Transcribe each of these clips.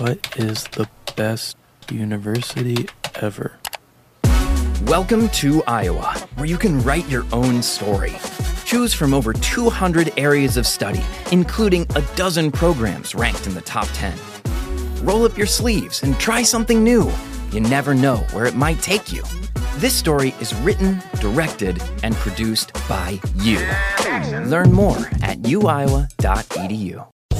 What is the best university ever? Welcome to Iowa, where you can write your own story. Choose from over 200 areas of study, including a dozen programs ranked in the top 10. Roll up your sleeves and try something new. You never know where it might take you. This story is written, directed, and produced by you. Learn more at uiowa.edu.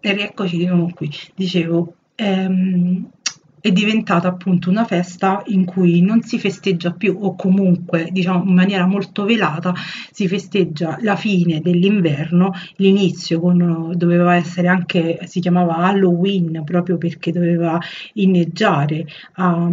E rieccoci di nuovo qui. Dicevo, ehm, è diventata appunto una festa in cui non si festeggia più o comunque diciamo in maniera molto velata si festeggia la fine dell'inverno, l'inizio con, doveva essere anche, si chiamava Halloween proprio perché doveva inneggiare a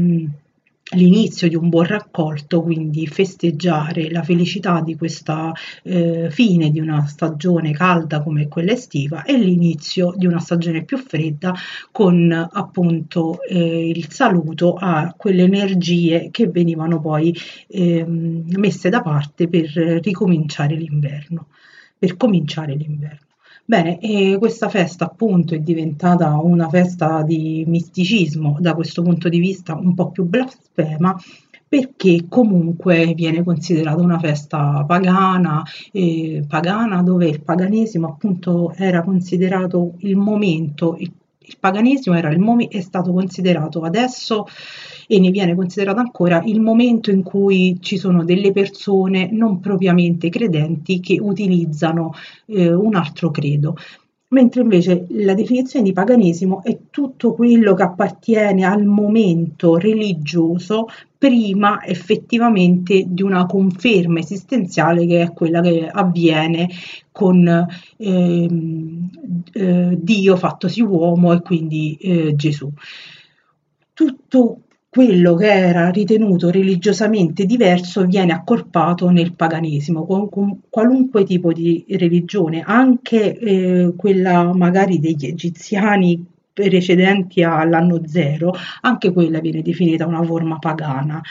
l'inizio di un buon raccolto, quindi festeggiare la felicità di questa eh, fine di una stagione calda come quella estiva e l'inizio di una stagione più fredda con appunto eh, il saluto a quelle energie che venivano poi eh, messe da parte per ricominciare l'inverno, per cominciare l'inverno. Bene, e questa festa appunto è diventata una festa di misticismo, da questo punto di vista un po' più blasfema, perché comunque viene considerata una festa pagana, eh, pagana dove il paganesimo appunto era considerato il momento, il, il paganesimo il mom- è stato considerato adesso e ne viene considerato ancora il momento in cui ci sono delle persone non propriamente credenti che utilizzano eh, un altro credo mentre invece la definizione di paganesimo è tutto quello che appartiene al momento religioso prima effettivamente di una conferma esistenziale che è quella che avviene con eh, eh, Dio fattosi uomo e quindi eh, Gesù. Tutto quello che era ritenuto religiosamente diverso viene accorpato nel paganesimo, qualunque tipo di religione, anche eh, quella magari degli egiziani precedenti all'anno zero, anche quella viene definita una forma pagana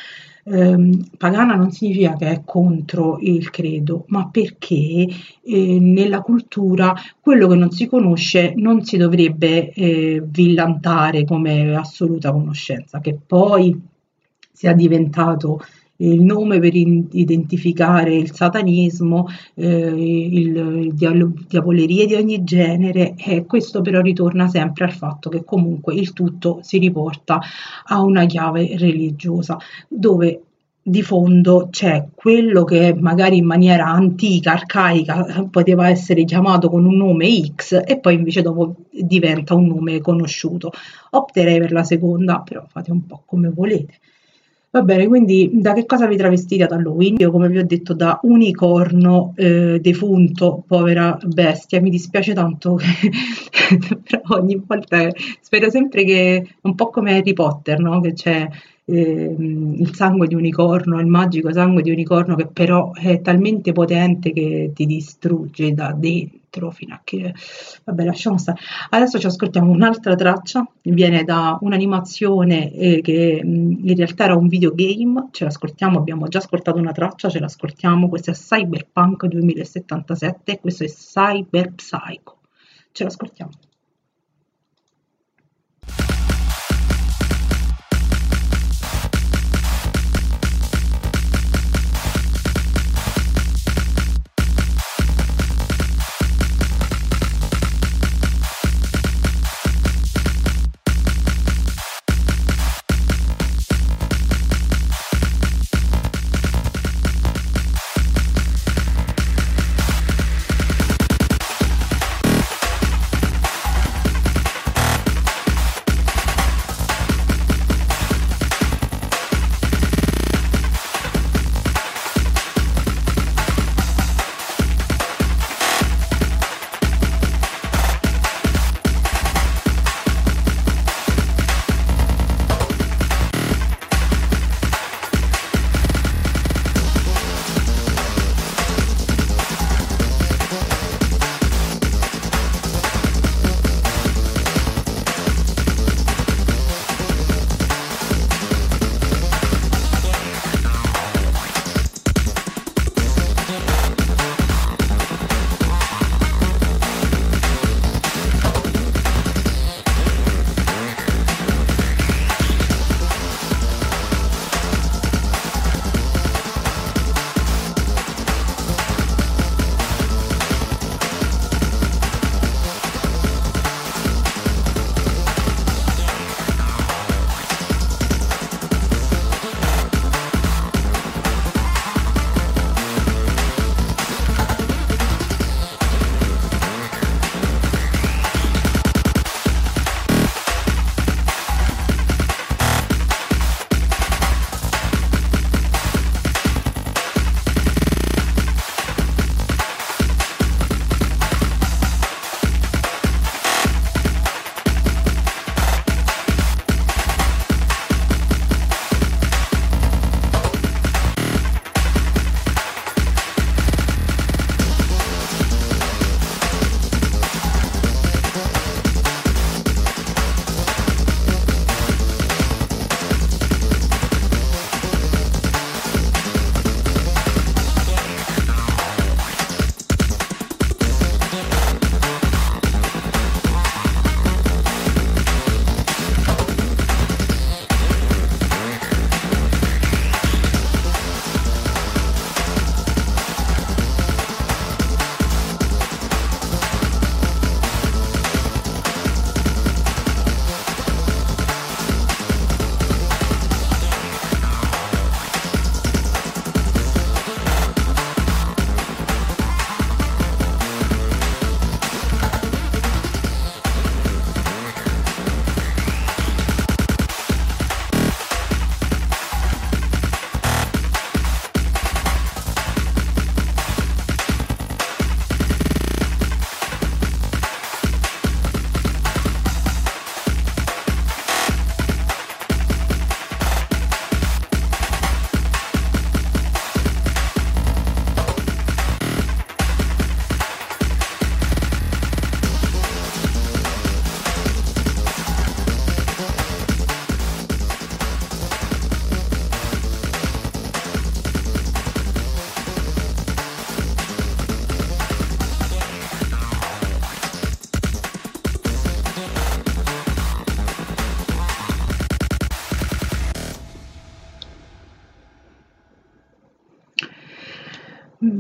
eh, pagana non significa che è contro il credo, ma perché eh, nella cultura quello che non si conosce non si dovrebbe eh, villantare come assoluta conoscenza, che poi sia diventato il nome per identificare il satanismo, eh, il, il diavolerie di ogni genere e questo però ritorna sempre al fatto che comunque il tutto si riporta a una chiave religiosa dove di fondo c'è quello che magari in maniera antica, arcaica, poteva essere chiamato con un nome X e poi invece dopo diventa un nome conosciuto. Opterei per la seconda, però fate un po' come volete. Va bene, quindi da che cosa vi travestite ad Halloween? Io come vi ho detto da unicorno eh, defunto, povera bestia, mi dispiace tanto però ogni volta spero sempre che un po' come Harry Potter, no? Che c'è eh, il sangue di unicorno, il magico sangue di unicorno che però è talmente potente che ti distrugge da dentro fino a che... Vabbè, lasciamo stare. Adesso ci ascoltiamo un'altra traccia, viene da un'animazione eh, che in realtà era un videogame, ce l'ascoltiamo, abbiamo già ascoltato una traccia, ce l'ascoltiamo, questo è Cyberpunk 2077, questo è Cyber Psycho. Ce l'ascoltiamo.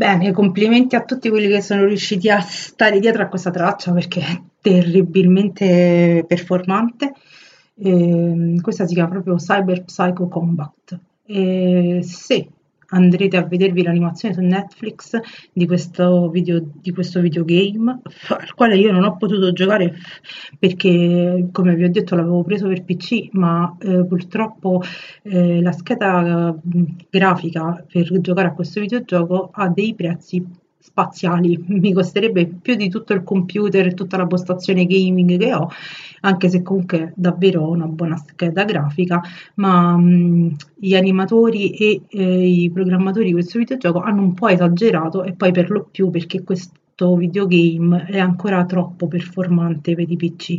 Bene, complimenti a tutti quelli che sono riusciti a stare dietro a questa traccia perché è terribilmente performante. E questa si chiama proprio Cyber Psycho Combat. E se andrete a vedervi l'animazione su Netflix di questo, video, di questo videogame al quale io non ho potuto giocare perché come vi ho detto l'avevo preso per PC ma eh, purtroppo eh, la scheda mm, grafica per giocare a questo videogioco ha dei prezzi spaziali, mi costerebbe più di tutto il computer e tutta la postazione gaming che ho, anche se comunque davvero ho una buona scheda grafica, ma mh, gli animatori e eh, i programmatori di questo videogioco hanno un po' esagerato e poi per lo più perché questo videogame è ancora troppo performante per i PC.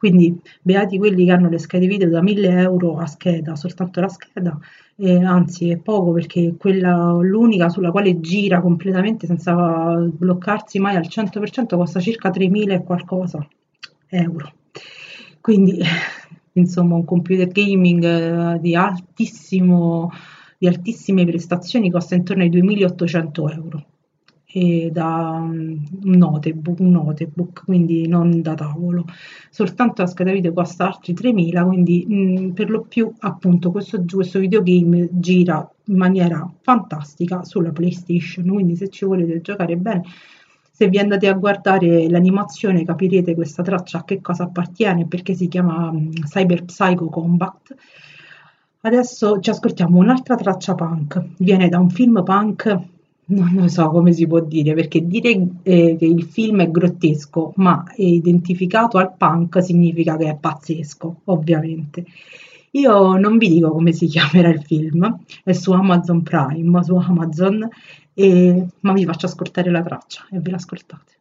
Quindi beati quelli che hanno le schede video da 1000 euro a scheda, soltanto la scheda, eh, anzi è poco perché quella l'unica sulla quale gira completamente senza bloccarsi mai al 100% costa circa 3000 e qualcosa euro. Quindi insomma un computer gaming eh, di altissimo di altissime prestazioni costa intorno ai 2800 euro e da mm, un notebook, un notebook, quindi non da tavolo. Soltanto la scheda video costa altri 3.000, quindi mh, mm, per lo più appunto questo, questo videogame gira in maniera fantastica sulla PlayStation, quindi se ci volete giocare bene, se vi andate a guardare l'animazione capirete questa traccia a che cosa appartiene perché si chiama um, Cyber Psycho Combat. Adesso ci ascoltiamo un'altra traccia punk, viene da un film punk non lo so come si può dire, perché dire eh, che il film è grottesco, ma è identificato al punk significa che è pazzesco, ovviamente. Io non vi dico come si chiamerà il film, è su Amazon Prime, su Amazon, e, ma vi faccio ascoltare la traccia e ve l'ascoltate.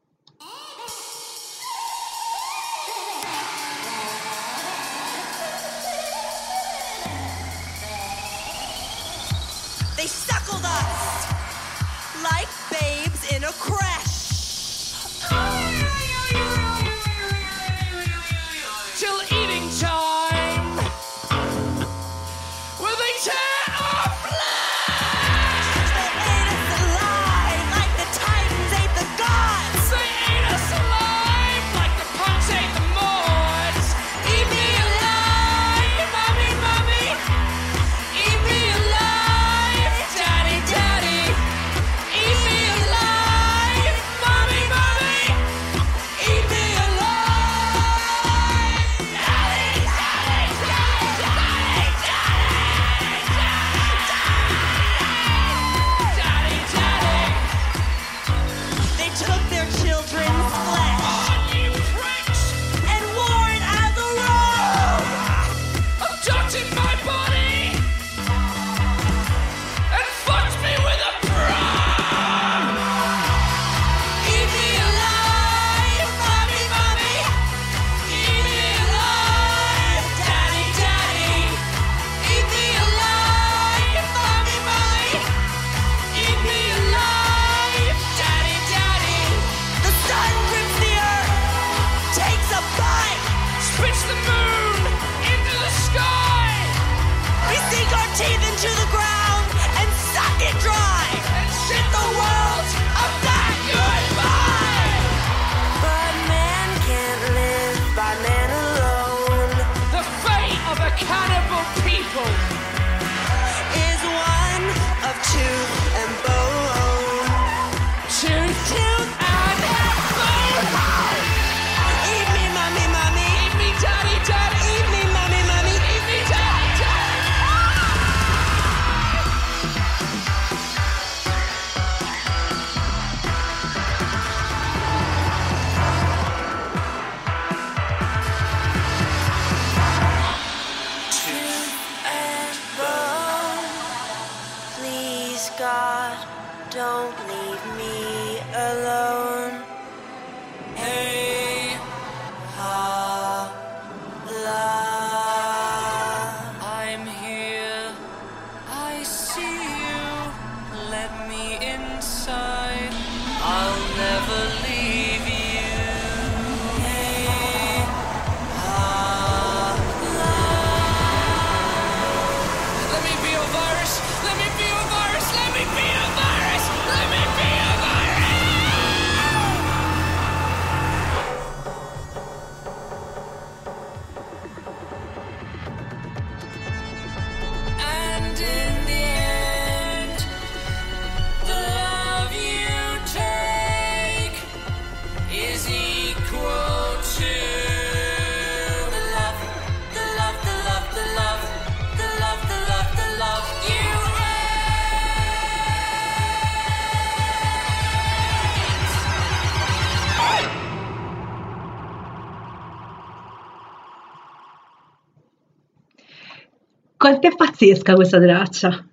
Quanto è pazzesca questa traccia.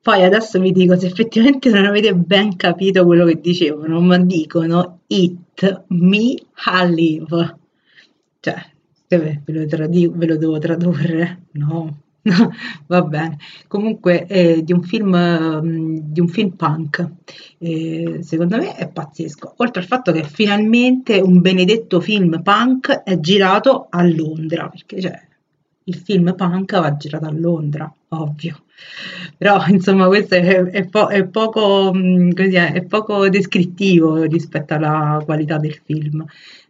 Poi adesso vi dico se effettivamente non avete ben capito quello che dicevano, ma dicono It Me Alive. Cioè, ve lo, tradu- ve lo devo tradurre? No, va bene. Comunque è di un film, mm, di un film punk. E secondo me è pazzesco. Oltre al fatto che finalmente un benedetto film punk è girato a Londra, perché cioè, il film punk va girato a Londra, ovvio. Però insomma questo è, è, po- è, poco, mm, è, poco, descrittivo rispetto alla qualità del film.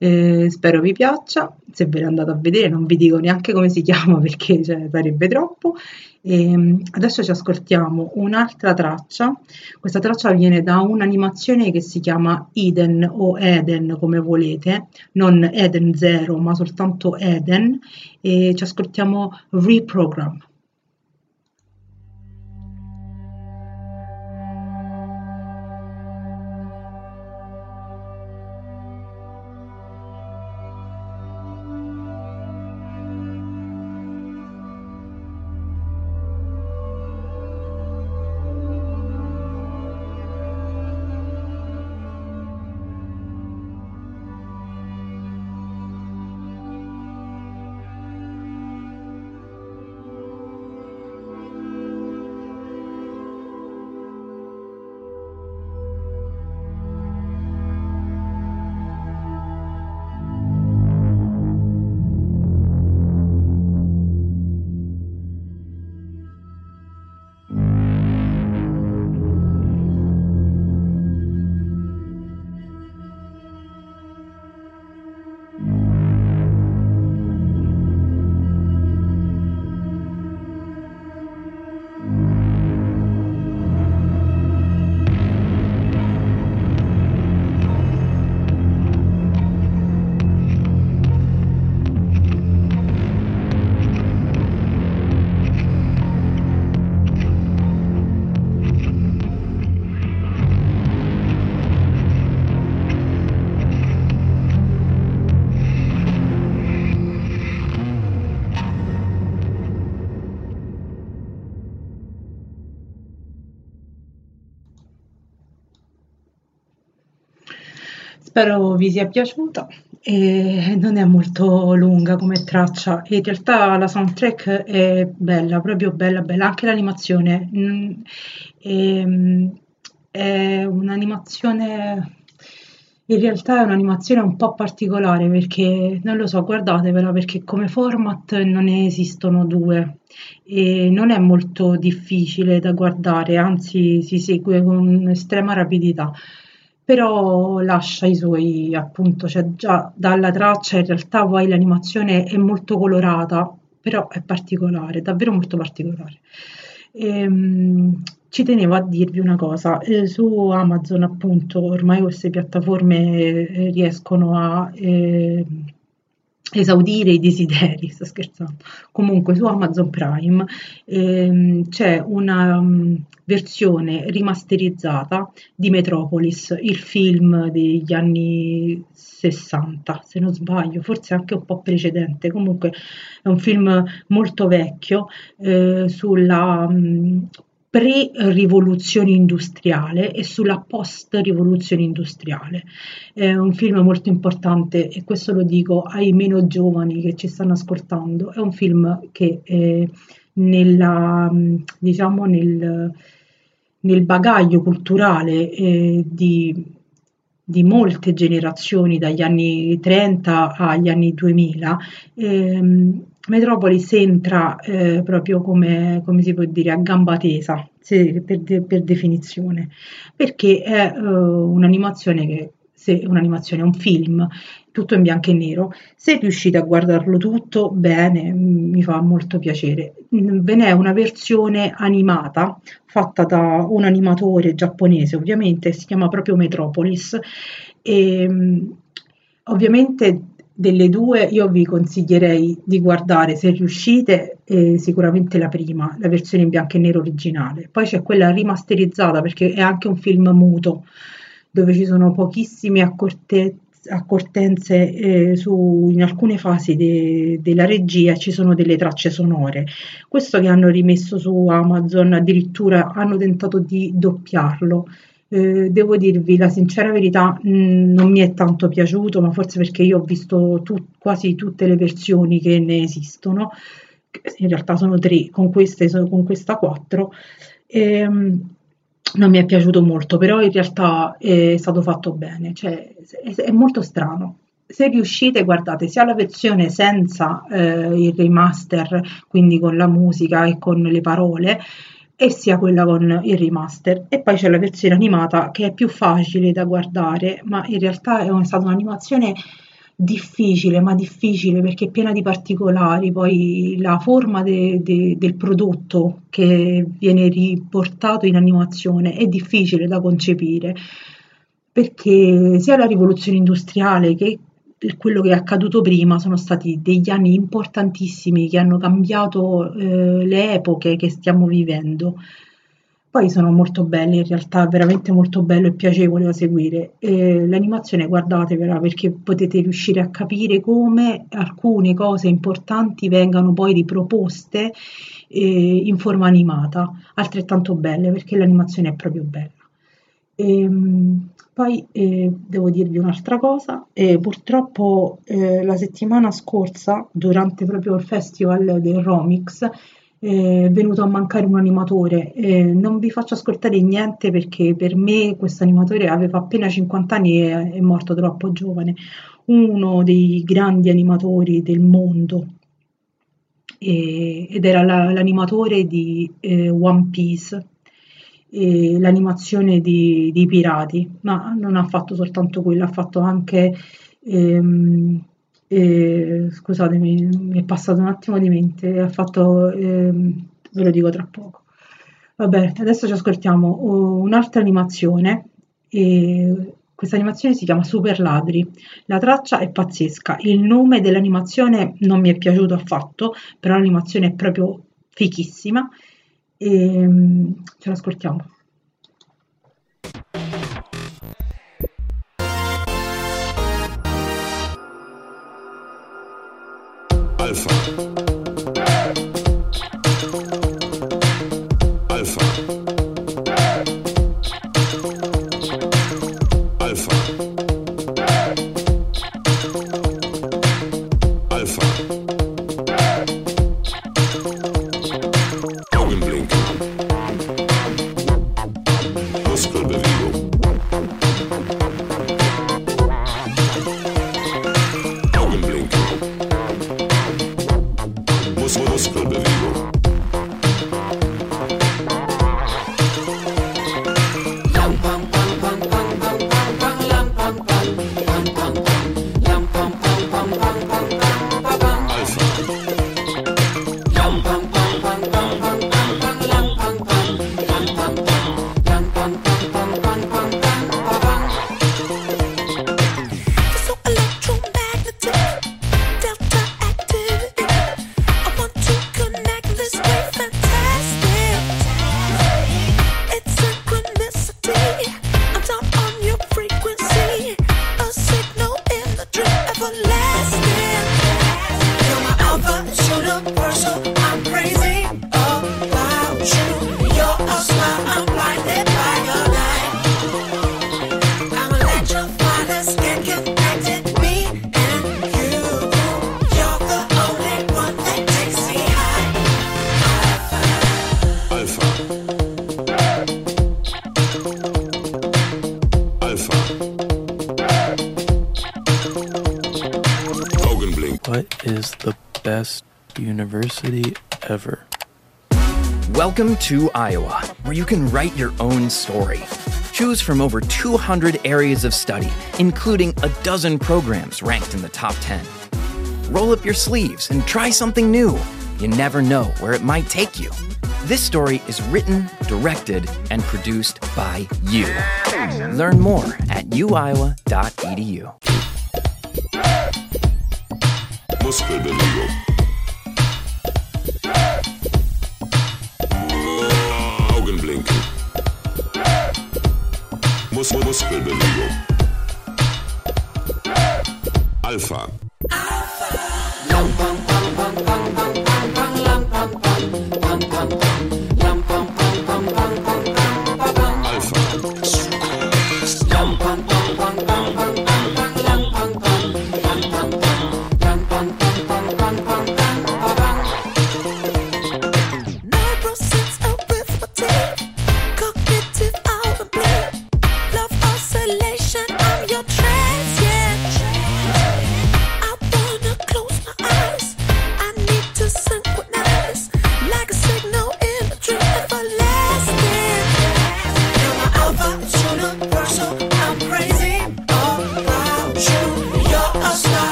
Eh, spero vi piaccia, se ve l'andate a vedere non vi dico neanche come si chiama perché cioè, sarebbe troppo. E ehm, adesso ci ascoltiamo un'altra traccia, questa traccia viene da un'animazione che si chiama Eden o Eden come volete, non Eden Zero ma soltanto Eden e ci ascoltiamo Reprogram. Spero vi sia piaciuta e non è molto lunga come traccia. In realtà la soundtrack è bella, proprio bella, bella, anche l'animazione mm, è, è un'animazione in realtà è un'animazione un po' particolare perché non lo so, guardatevela perché come format non ne esistono due e non è molto difficile da guardare, anzi si segue con estrema rapidità però lascia i suoi appunto, cioè già dalla traccia in realtà poi l'animazione è molto colorata, però è particolare, davvero molto particolare. Ehm, ci tenevo a dirvi una cosa, eh, su Amazon appunto ormai queste piattaforme eh, riescono a... Eh, esaudire i desideri, sto scherzando. Comunque su Amazon Prime ehm, c'è una um, versione rimasterizzata di Metropolis, il film degli anni 60, se non sbaglio, forse anche un po' precedente. Comunque è un film molto vecchio eh, sulla um, pre-rivoluzione industriale e sulla post-rivoluzione industriale. È un film molto importante e questo lo dico ai meno giovani che ci stanno ascoltando. È un film che eh, nella, diciamo nel, nel bagaglio culturale eh, di, di, molte generazioni dagli anni 30 agli anni 2000 ehm, Metropolis entra eh, proprio come, come, si può dire a gamba tesa se, per, de, per, definizione. Perché è uh, un'animazione che se un'animazione è un film tutto in bianco e nero. Se riuscite a guardarlo tutto bene mi fa molto piacere. Ve n'è una versione animata fatta da un animatore giapponese ovviamente si chiama proprio Metropolis. E ovviamente delle due io vi consiglierei di guardare se riuscite eh, sicuramente la prima, la versione in bianco e nero originale. Poi c'è quella rimasterizzata perché è anche un film muto dove ci sono pochissime accortezze accortenze eh, su, in alcune fasi de, della regia ci sono delle tracce sonore. Questo che hanno rimesso su Amazon, addirittura hanno tentato di doppiarlo. Eh, devo dirvi la sincera verità, mh, non mi è tanto piaciuto, ma forse perché io ho visto tu, quasi tutte le versioni che ne esistono, in realtà sono tre, con, queste, con questa quattro. Ehm, non mi è piaciuto molto, però in realtà è stato fatto bene, cioè è, è molto strano. Se riuscite, guardate sia la versione senza eh, il remaster, quindi con la musica e con le parole, e sia quella con il remaster. E poi c'è la versione animata che è più facile da guardare, ma in realtà è stata un'animazione difficile, ma difficile perché piena di particolari, poi la forma de, de, del prodotto che viene riportato in animazione è difficile da concepire perché sia la rivoluzione industriale che quello che è accaduto prima sono stati degli anni importantissimi che hanno cambiato eh, le epoche che stiamo vivendo. Poi sono molto belle, in realtà veramente molto bello e piacevole da seguire. Eh, l'animazione guardatevela perché potete riuscire a capire come alcune cose importanti vengano poi riproposte eh, in forma animata, altrettanto belle perché l'animazione è proprio bella. Ehm, poi eh, devo dirvi un'altra cosa, eh, purtroppo eh, la settimana scorsa, durante proprio il festival del Romix, è venuto a mancare un animatore. Eh, non vi faccio ascoltare niente perché per me questo animatore aveva appena 50 anni e è morto troppo giovane. Uno dei grandi animatori del mondo e, ed era la, l'animatore di eh, One Piece. L'animazione di, di pirati, ma non ha fatto soltanto quello, ha fatto anche ehm, e, scusatemi, mi è passato un attimo di mente, ha fatto, eh, ve lo dico tra poco. Vabbè, adesso ci ascoltiamo un'altra animazione. E questa animazione si chiama Super Ladri. La traccia è pazzesca. Il nome dell'animazione non mi è piaciuto affatto, però l'animazione è proprio fichissima. E ce l'ascoltiamo. Thank you. Welcome to Iowa, where you can write your own story. Choose from over 200 areas of study, including a dozen programs ranked in the top 10. Roll up your sleeves and try something new. You never know where it might take you. This story is written, directed, and produced by you. Learn more at uiowa.edu. voz, voz Alfa.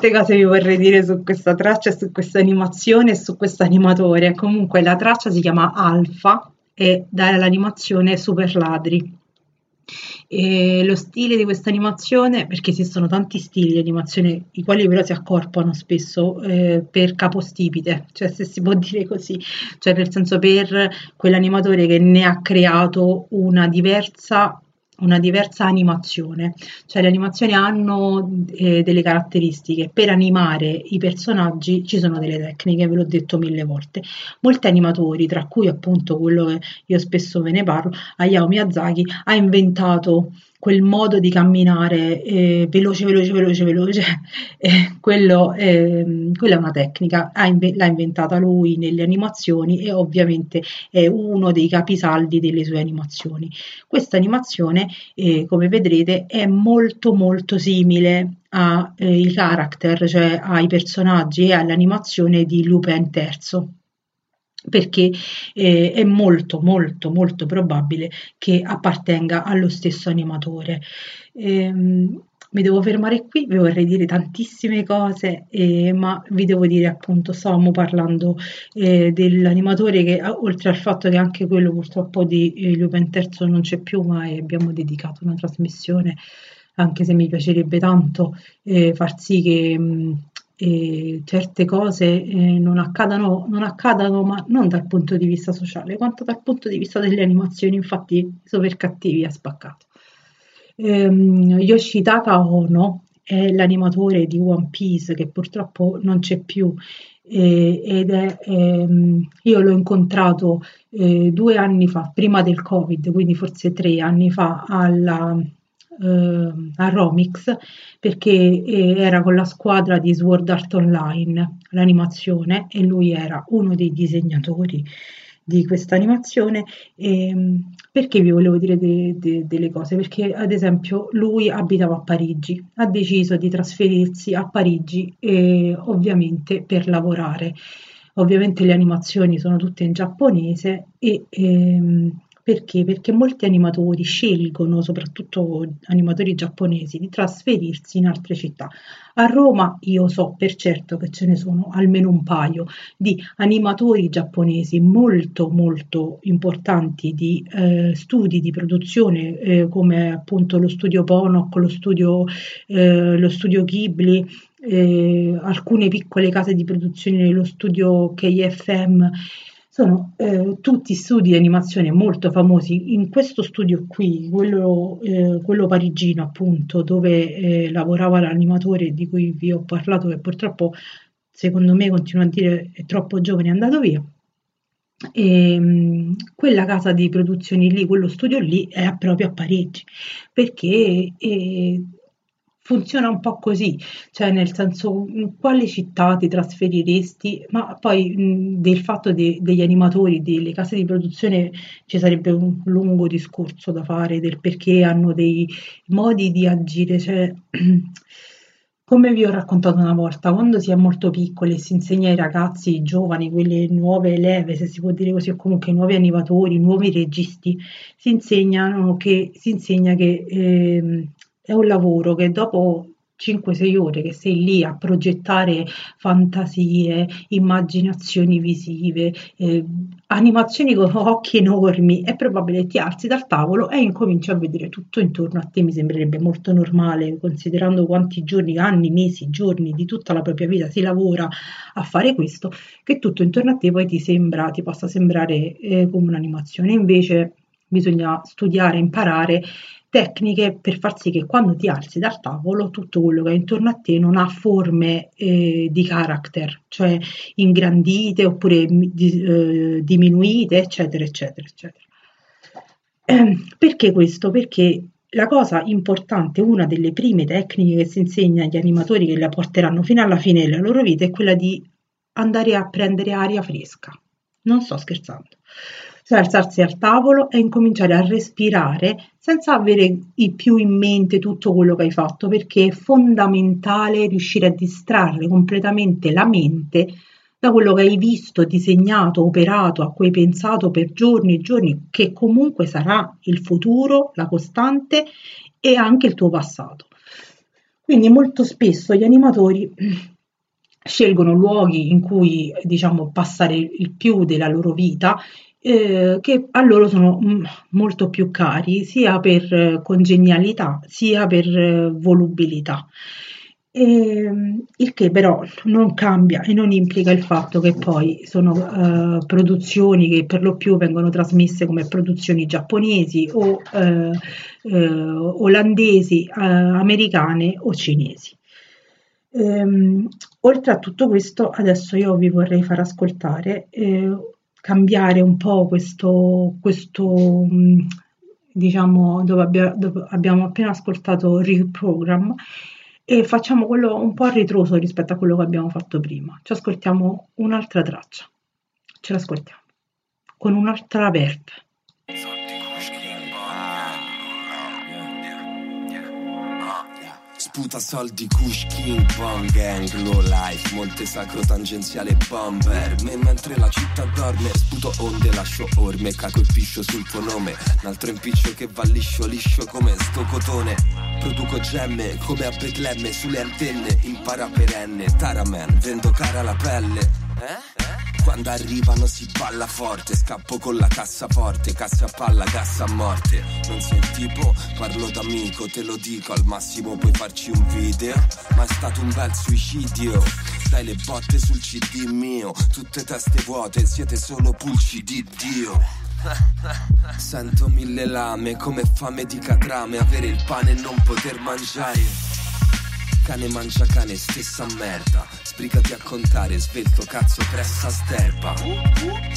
Quante cose vi vorrei dire su questa traccia, su questa animazione e su questo animatore. Comunque la traccia si chiama Alpha e dall'animazione Super Ladri. E lo stile di questa animazione, perché esistono tanti stili di animazione, i quali però si accorpano spesso eh, per capostipite, cioè se si può dire così, cioè nel senso per quell'animatore che ne ha creato una diversa una diversa animazione, cioè le animazioni hanno eh, delle caratteristiche, per animare i personaggi ci sono delle tecniche, ve l'ho detto mille volte. Molti animatori, tra cui appunto quello che io spesso ve ne parlo, Hayao Miyazaki, ha inventato quel modo di camminare eh, veloce, veloce, veloce, veloce, eh, quello, eh, quella è una tecnica, inve- l'ha inventata lui nelle animazioni e ovviamente è uno dei capisaldi delle sue animazioni. Questa animazione, eh, come vedrete, è molto molto simile ai eh, character, cioè ai personaggi e all'animazione di Lupin III perché eh, è molto molto molto probabile che appartenga allo stesso animatore. Ehm, mi devo fermare qui, vi vorrei dire tantissime cose, eh, ma vi devo dire appunto, stavamo parlando eh, dell'animatore che oltre al fatto che anche quello purtroppo di eh, Lupin III non c'è più, ma abbiamo dedicato una trasmissione, anche se mi piacerebbe tanto eh, far sì che mh, e certe cose eh, non accadano, non accadano, ma non dal punto di vista sociale, quanto dal punto di vista delle animazioni, infatti Super Cattivi ha spaccato. Ehm, Yoshitaka Ono è l'animatore di One Piece che purtroppo non c'è più eh, ed è, ehm, io l'ho incontrato eh, due anni fa, prima del Covid, quindi forse tre anni fa, alla, eh, a Romix perché eh, era con la squadra di Sword Art Online l'animazione e lui era uno dei disegnatori di questa animazione. Ehm, perché vi volevo dire de- de- delle cose? Perché ad esempio lui abitava a Parigi ha deciso di trasferirsi a Parigi eh, ovviamente per lavorare. Ovviamente le animazioni sono tutte in giapponese e ehm, perché? Perché molti animatori scelgono, soprattutto animatori giapponesi, di trasferirsi in altre città. A Roma io so per certo che ce ne sono almeno un paio di animatori giapponesi molto molto importanti di eh, studi di produzione eh, come appunto lo studio Ponok, lo studio, eh, lo studio Ghibli, eh, alcune piccole case di produzione, lo studio KFM sono eh, tutti studi di animazione molto famosi. In questo studio qui, quello, eh, quello parigino appunto, dove eh, lavorava l'animatore di cui vi ho parlato, che purtroppo secondo me continua a dire è troppo giovane, è andato via. E, mh, quella casa di produzioni lì, quello studio lì è proprio a Parigi, perché eh, funziona un po' così, cioè nel senso in quale città ti trasferiresti, ma poi mh, del fatto de- degli animatori, delle case di produzione ci sarebbe un lungo discorso da fare del perché hanno dei modi di agire, cioè come vi ho raccontato una volta, quando si è molto piccoli e si insegna ai ragazzi i giovani, quelle nuove leve, se si può dire così, o comunque nuovi animatori, nuovi registi, si insegnano che, si insegna che ehm, è un lavoro che dopo 5-6 ore che sei lì a progettare fantasie, immaginazioni visive, eh, animazioni con occhi enormi, è probabile ti alzi dal tavolo e incominci a vedere tutto intorno a te. Mi sembrerebbe molto normale, considerando quanti giorni, anni, mesi, giorni di tutta la propria vita si lavora a fare questo, che tutto intorno a te poi ti sembra, ti possa sembrare eh, come un'animazione. Invece bisogna studiare, imparare tecniche per far sì che quando ti alzi dal tavolo tutto quello che è intorno a te non ha forme eh, di character, cioè ingrandite oppure di, eh, diminuite, eccetera, eccetera, eccetera. Eh, perché questo? Perché la cosa importante, una delle prime tecniche che si insegna agli animatori che la porteranno fino alla fine della loro vita è quella di andare a prendere aria fresca. Non sto scherzando cioè alzarsi al tavolo e incominciare a respirare senza avere più in mente tutto quello che hai fatto, perché è fondamentale riuscire a distrarre completamente la mente da quello che hai visto, disegnato, operato, a cui hai pensato per giorni e giorni, che comunque sarà il futuro, la costante e anche il tuo passato. Quindi molto spesso gli animatori scelgono luoghi in cui diciamo passare il più della loro vita eh, che a loro sono mm, molto più cari sia per eh, congenialità sia per eh, volubilità. E, il che però non cambia e non implica il fatto che poi sono uh, produzioni che per lo più vengono trasmesse come produzioni giapponesi o uh, uh, olandesi, americane o cinesi. Um, oltre a tutto questo, adesso io vi vorrei far ascoltare cambiare un po' questo, questo diciamo, dove, abbia, dove abbiamo appena ascoltato Reprogram e facciamo quello un po' a ritroso rispetto a quello che abbiamo fatto prima. Ci ascoltiamo un'altra traccia, ce l'ascoltiamo con un'altra verve. Sputa soldi, kush, king, bong, gang, low life Monte sacro, tangenziale, bomber. Me mentre la città dorme Sputo onde, lascio orme Caco e piscio sul tuo nome. Un altro impiccio che va liscio, liscio come sto cotone. Produco gemme come a Betlemme Sulle antenne, impara perenne. Taraman, vendo cara la pelle. Eh? Quando arrivano si balla forte, scappo con la cassaforte, cassa a palla, cassa a morte. Non sei il tipo, parlo d'amico, te lo dico, al massimo puoi farci un video, ma è stato un bel suicidio. Dai le botte sul CD mio, tutte teste vuote, siete solo pulci di Dio. Sento mille lame come fame di catrame, avere il pane e non poter mangiare. Cane mangia cane, stessa merda. Sbrigati a contare, svelto cazzo pressa sterpa.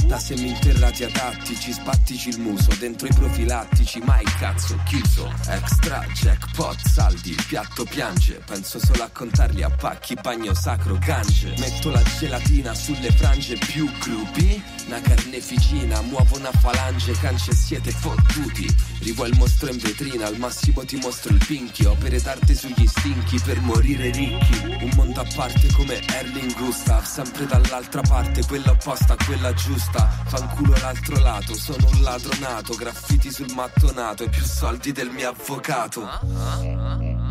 Da seminterrati adattici, sbattici il muso dentro i profilattici, mai cazzo chiuso. Extra, jackpot, saldi, il piatto piange. Penso solo a contarli a pacchi, bagno sacro, gange. Metto la gelatina sulle frange più gruppi. Una carneficina, muovo una falange, cance siete fottuti. Rivo il mostro in vetrina, al massimo ti mostro il pinchi. Opere d'arte sugli stinchi per morire ricchi. Un mondo a parte come Erling Gustav, sempre dall'altra parte, quella opposta a quella giusta. Fanculo l'altro lato, sono un ladro nato, graffiti sul mattonato e più soldi del mio avvocato.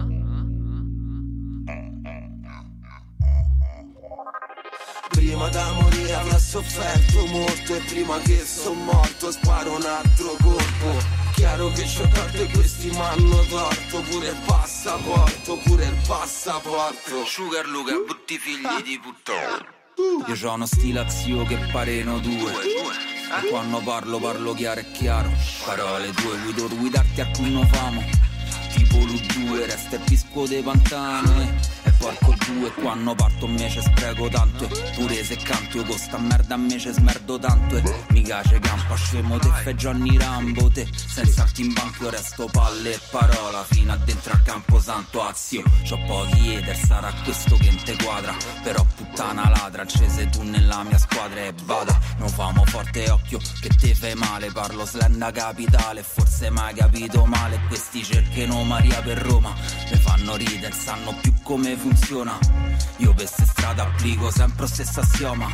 Prima da morire avrà sofferto molto E prima che son morto sparo un altro colpo Chiaro che c'ho torto e questi m'hanno torto Pure il passaporto, pure il passaporto. Sugar Luca, butti figli di puttana Io ho uno stilazio che pareno due. E quando parlo parlo chiaro e chiaro. Parole tue, guido guidarti a cui non famo. Tipo l'U2, resta il pisco de pantano eh. Porco due Quando parto me ci spreco tanto. E pure se canto io con sta merda me ci smerdo tanto. E mica c'è campo scemo te fai Johnny Rambo te. Senza in banco resto palle e parola. Fino a dentro al campo santo azio. C'ho pochi hater sarà questo che te quadra. Però puttana ladra accese tu nella mia squadra e vada. Non famo forte occhio che te fai male. Parlo slenda capitale forse mai capito male. Questi cercano Maria per Roma Mi fanno ridere sanno più come funziona Io per ste strade applico sempre lo stesso assioma.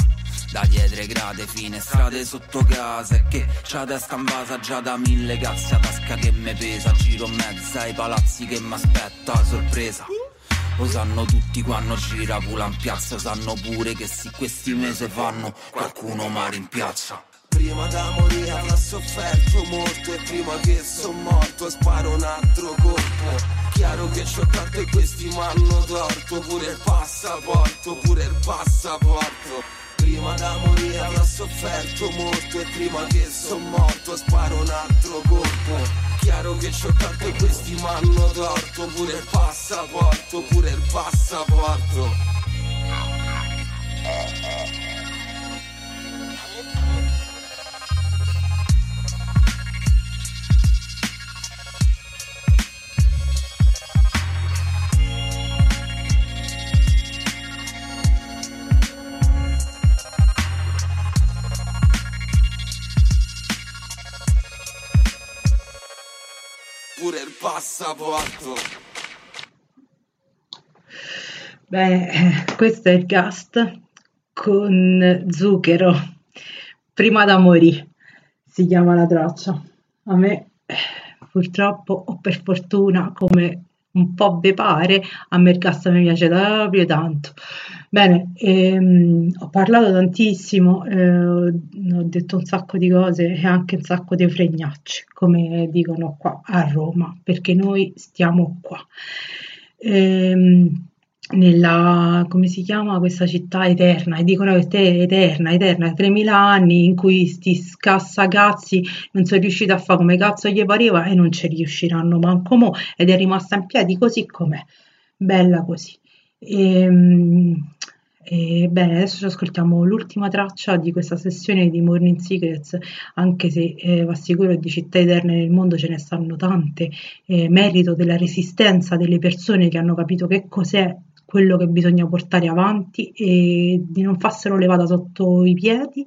Da dietro grade fine strade sotto casa. E che c'ha testa in base già da mille cazzi. A tasca che me pesa giro mezzo ai palazzi che m'aspetta sorpresa. Lo sanno tutti quando gira pula in piazza. Sanno pure che se questi mesi fanno. Qualcuno mi rimpiazza Prima da morire avrà sofferto molto E prima che son morto sparo un altro colpo. Chiaro che c'ho tanto e questi m'hanno torto Pure il passaporto, pure il passaporto. Prima da morire avrà sofferto molto E prima che son morto sparo un altro colpo. Chiaro che c'ho tanto e questi m'hanno torto Pure il passaporto, pure il passaporto passaporto Bene, eh, questo è il cast con Zucchero, prima da morire, si chiama la traccia. A me, purtroppo, o per fortuna, come un po' vi pare, a me il cast mi piace proprio tanto. Bene, ehm, ho parlato tantissimo, eh, ho detto un sacco di cose e anche un sacco di fregnacci, come dicono qua a Roma, perché noi stiamo qua. Ehm, nella, come si chiama questa città eterna, e dicono che è eterna, eterna, 3000 anni in cui sti scassacazzi non sono riusciti a fare come cazzo gli pareva e non ci riusciranno manco mo ed è rimasta in piedi così com'è, bella così. Ehm, E, bene, adesso ci ascoltiamo l'ultima traccia di questa sessione di Morning Secrets, anche se eh, vi assicuro che di città eterne nel mondo ce ne stanno tante, eh, merito della resistenza delle persone che hanno capito che cos'è quello che bisogna portare avanti e di non farselo levata sotto i piedi.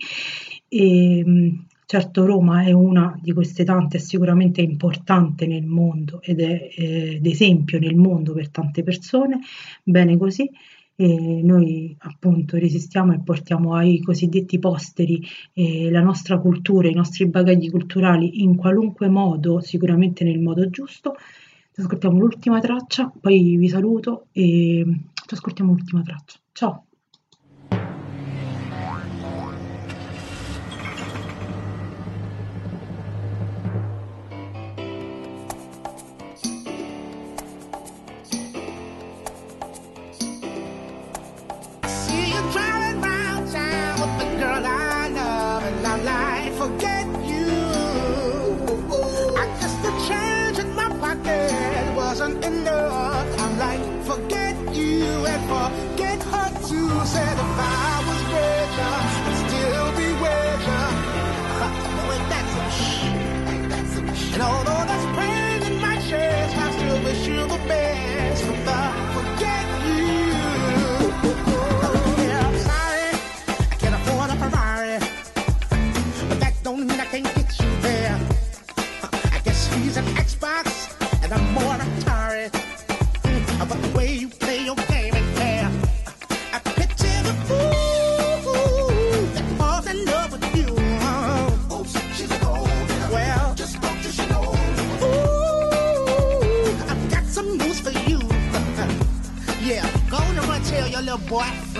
E, mh, certo Roma è una di queste tante, è sicuramente importante nel mondo ed è eh, d'esempio nel mondo per tante persone, bene così e noi appunto resistiamo e portiamo ai cosiddetti posteri eh, la nostra cultura, i nostri bagagli culturali in qualunque modo, sicuramente nel modo giusto. Ci ascoltiamo l'ultima traccia, poi vi saluto e ci ascoltiamo l'ultima traccia. Ciao! Still be richer. Oh, ain't that some shit? Ain't that some shit? Boy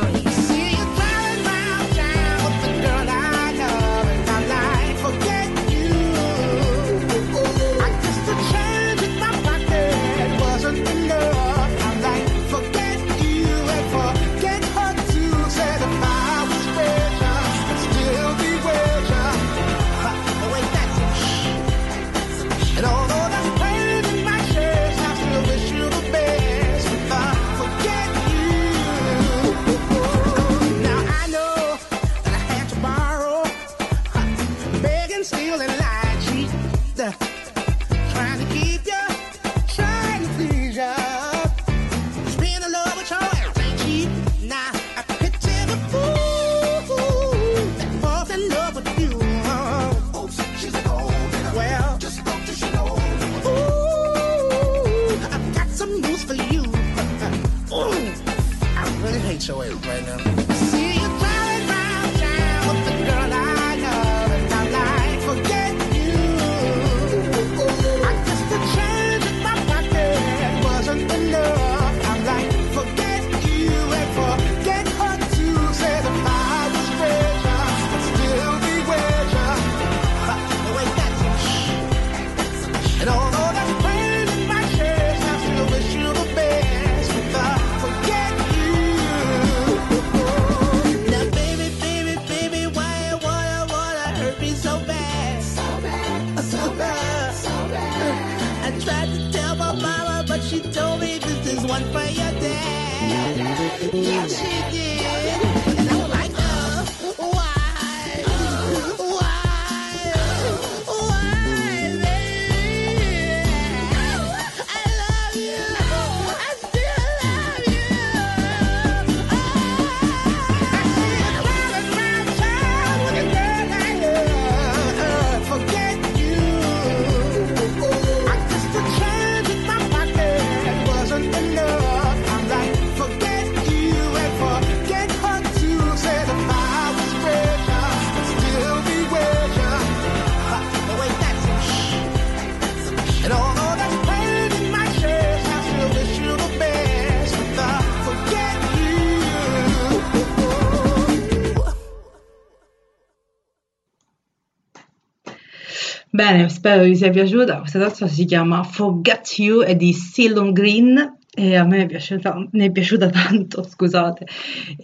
Bene, spero vi sia piaciuta. Questa danza si chiama Forget You, è di Ceylon Green e a me è piaciuta, ne è piaciuta tanto, scusate.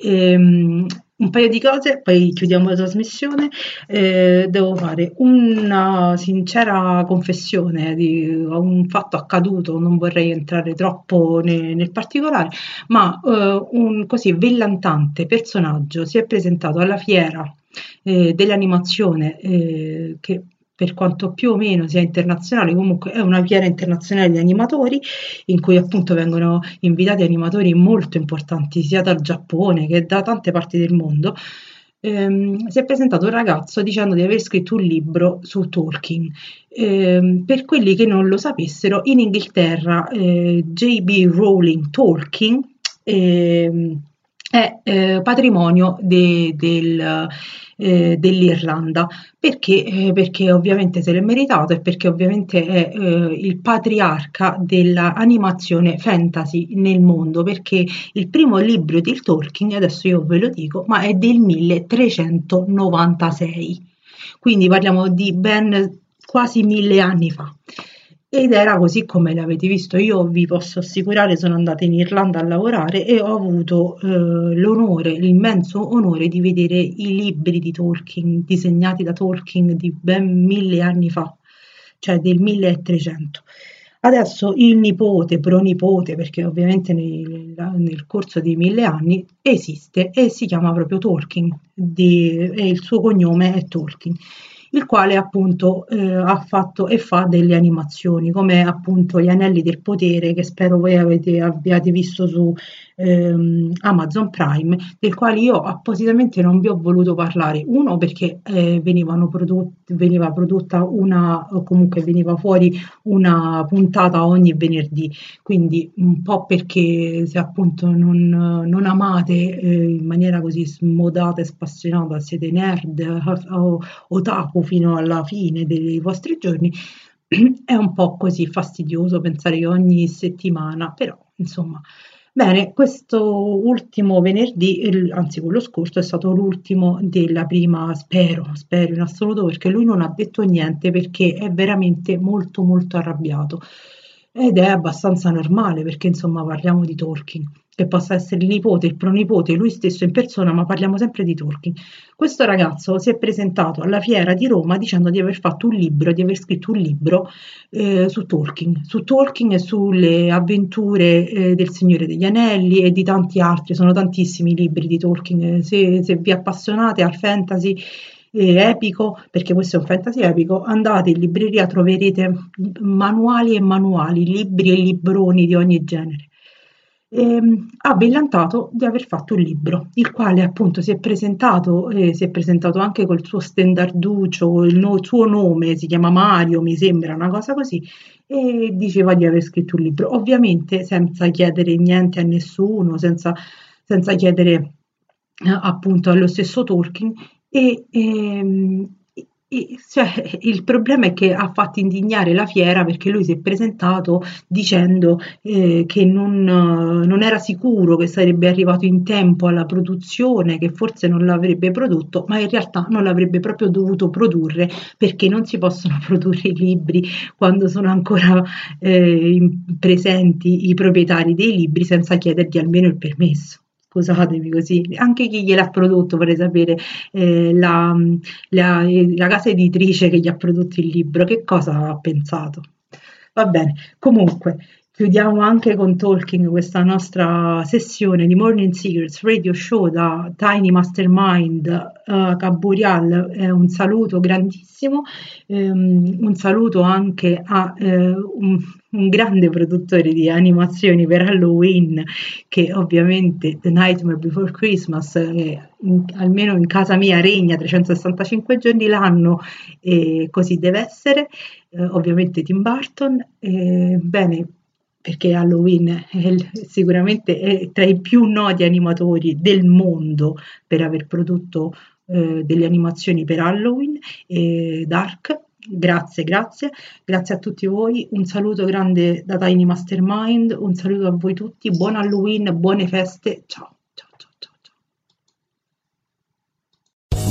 Ehm, un paio di cose, poi chiudiamo la trasmissione. Eh, devo fare una sincera confessione di un fatto accaduto, non vorrei entrare troppo ne- nel particolare, ma eh, un così vellantante personaggio si è presentato alla fiera eh, dell'animazione eh, che per quanto più o meno sia internazionale, comunque è una fiera internazionale di animatori in cui appunto vengono invitati animatori molto importanti sia dal Giappone che da tante parti del mondo. Ehm, si è presentato un ragazzo dicendo di aver scritto un libro su Tolkien. Ehm, per quelli che non lo sapessero, in Inghilterra eh, J.B. Rowling Tolkien ehm, è eh, patrimonio de- del, eh, dell'Irlanda. Perché, eh, perché ovviamente se l'è meritato e perché ovviamente è eh, il patriarca dell'animazione fantasy nel mondo perché il primo libro di Tolkien, adesso io ve lo dico, ma è del 1396 quindi parliamo di ben quasi mille anni fa. Ed era così come l'avete visto, io vi posso assicurare, sono andata in Irlanda a lavorare e ho avuto eh, l'onore, l'immenso onore di vedere i libri di Tolkien, disegnati da Tolkien di ben mille anni fa, cioè del 1300. Adesso il nipote, pronipote, perché ovviamente nel, nel corso dei mille anni esiste e si chiama proprio Tolkien di- e il suo cognome è Tolkien il quale appunto eh, ha fatto e fa delle animazioni come appunto Gli Anelli del Potere che spero voi avete, abbiate visto su ehm, Amazon Prime del quale io appositamente non vi ho voluto parlare uno perché eh, prodotti, veniva prodotta una o comunque veniva fuori una puntata ogni venerdì quindi un po' perché se appunto non, non amate eh, in maniera così smodata e spassionata siete nerd o otaku fino alla fine dei vostri giorni è un po' così fastidioso pensare che ogni settimana, però insomma. Bene, questo ultimo venerdì, anzi quello scorso, è stato l'ultimo della prima, spero, spero in assoluto, perché lui non ha detto niente perché è veramente molto molto arrabbiato. Ed è abbastanza normale perché insomma parliamo di Tolkien, che possa essere il nipote, il pronipote, lui stesso in persona, ma parliamo sempre di Tolkien. Questo ragazzo si è presentato alla fiera di Roma dicendo di aver fatto un libro, di aver scritto un libro eh, su Tolkien, su Tolkien e sulle avventure eh, del Signore degli Anelli e di tanti altri, sono tantissimi i libri di Tolkien, eh, se, se vi appassionate al fantasy eh, epico, perché questo è un fantasy epico, andate in libreria, troverete manuali e manuali, libri e libroni di ogni genere. Ehm, ha millantato di aver fatto un libro, il quale appunto si è presentato, eh, si è presentato anche col suo stendarduccio, il no- suo nome si chiama Mario, mi sembra una cosa così, e diceva di aver scritto un libro, ovviamente senza chiedere niente a nessuno, senza, senza chiedere eh, appunto allo stesso Tolkien e, ehm, cioè, il problema è che ha fatto indignare la fiera perché lui si è presentato dicendo eh, che non, non era sicuro che sarebbe arrivato in tempo alla produzione, che forse non l'avrebbe prodotto, ma in realtà non l'avrebbe proprio dovuto produrre perché non si possono produrre i libri quando sono ancora eh, presenti i proprietari dei libri senza chiedergli almeno il permesso scusatemi così, anche chi gliel'ha prodotto vorrei sapere, eh, la, la, la casa editrice che gli ha prodotto il libro, che cosa ha pensato? Va bene, comunque chiudiamo anche con Talking questa nostra sessione di Morning Secrets Radio Show da Tiny Mastermind uh, Caburial, eh, un saluto grandissimo, ehm, un saluto anche a eh, un, un grande produttore di animazioni per Halloween che ovviamente The Nightmare Before Christmas eh, in- almeno in casa mia regna 365 giorni l'anno e così deve essere eh, ovviamente Tim Burton. Eh, bene perché Halloween è sicuramente è tra i più noti animatori del mondo per aver prodotto eh, delle animazioni per Halloween e Dark. Grazie, grazie, grazie a tutti voi. Un saluto grande da Tiny Mastermind, un saluto a voi tutti, buon Halloween, buone feste, ciao.